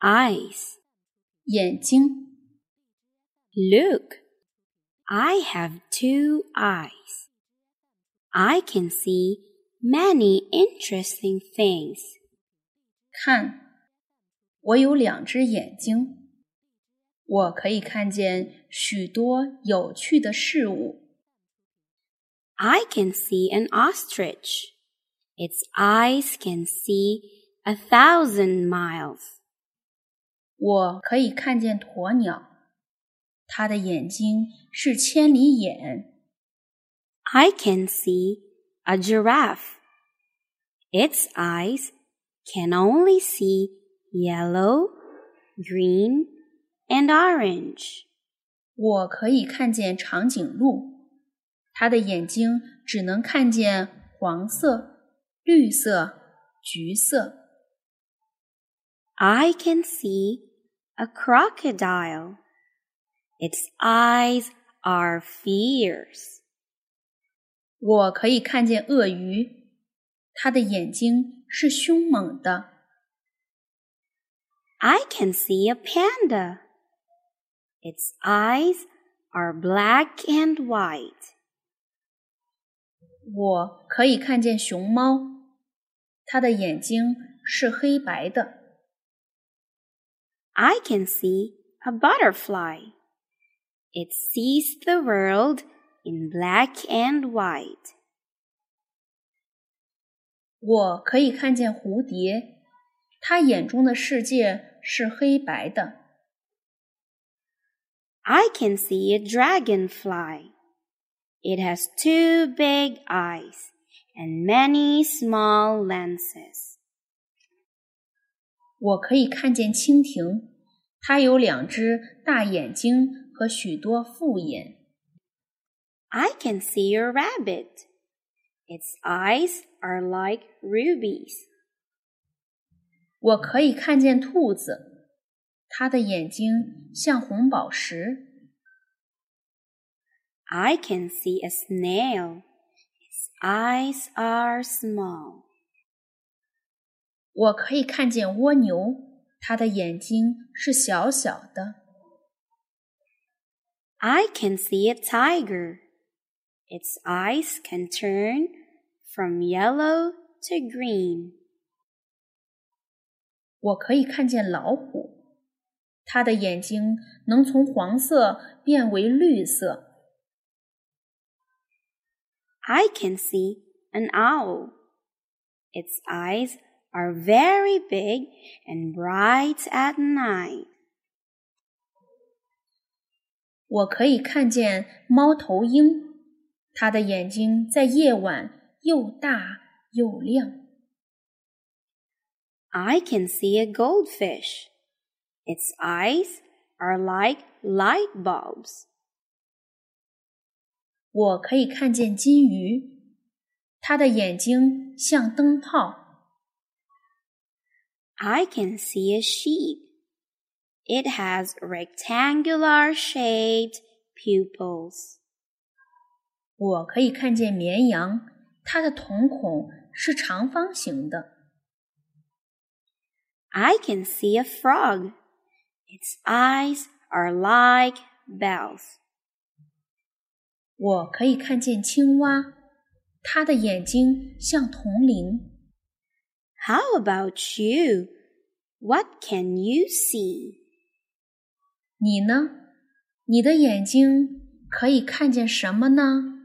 eyes. 眼睛。 Look, I have two eyes. I can see many interesting things. 看，我有两只眼睛，我可以看见许多有趣的事物。 I can see an ostrich. Its eyes can see a thousand miles. 我可以看见鸵鸟，它的眼睛是千里眼。 I can see a giraffe. Its eyes can only see yellow, green, and orange. 我可以看见长颈鹿，它的眼睛只能看见黄色、绿色、橘色。 I can see a crocodile. Its eyes are fierce. 我可以看见鳄鱼，它的眼睛是凶猛的。 I can see a panda. Its eyes are black and white. 我可以看见熊猫，它的眼睛是黑白的。 I can see a butterfly. It sees the world in black and white. 我可以看见蝴蝶，它眼中的世界是黑白的。 I can see a dragonfly. It has two big eyes and many small lenses. 我可以看见蜻蜓，它有两只大眼睛和许多复眼。 I can see a rabbit. Its eyes are like rubies. 我可以看见兔子，它的眼睛像红宝石。 I can see a snail. Its eyes are small. 我可以看见蜗牛，它的眼睛是小小的。 I can see a tiger. Its eyes can turn from yellow to green. 我可以看见老虎，它的眼睛能从黄色变为绿色。 I can see an owl. Its eyes are very big and bright at night. 我可以看见猫头鹰，它的眼睛在夜晚又大又亮。 I can see a goldfish. Its eyes are like light bulbs. 我可以看见金鱼，它的眼睛像灯泡。 I can see a sheep. It has rectangular shaped pupils. 我可以看见绵羊，它的瞳孔是长方形的。 I can see a frog. Its eyes are like bells. 我可以看见青蛙，它的眼睛像铜铃。 How about you? What can you see? 你呢？你的眼睛可以看见什么呢？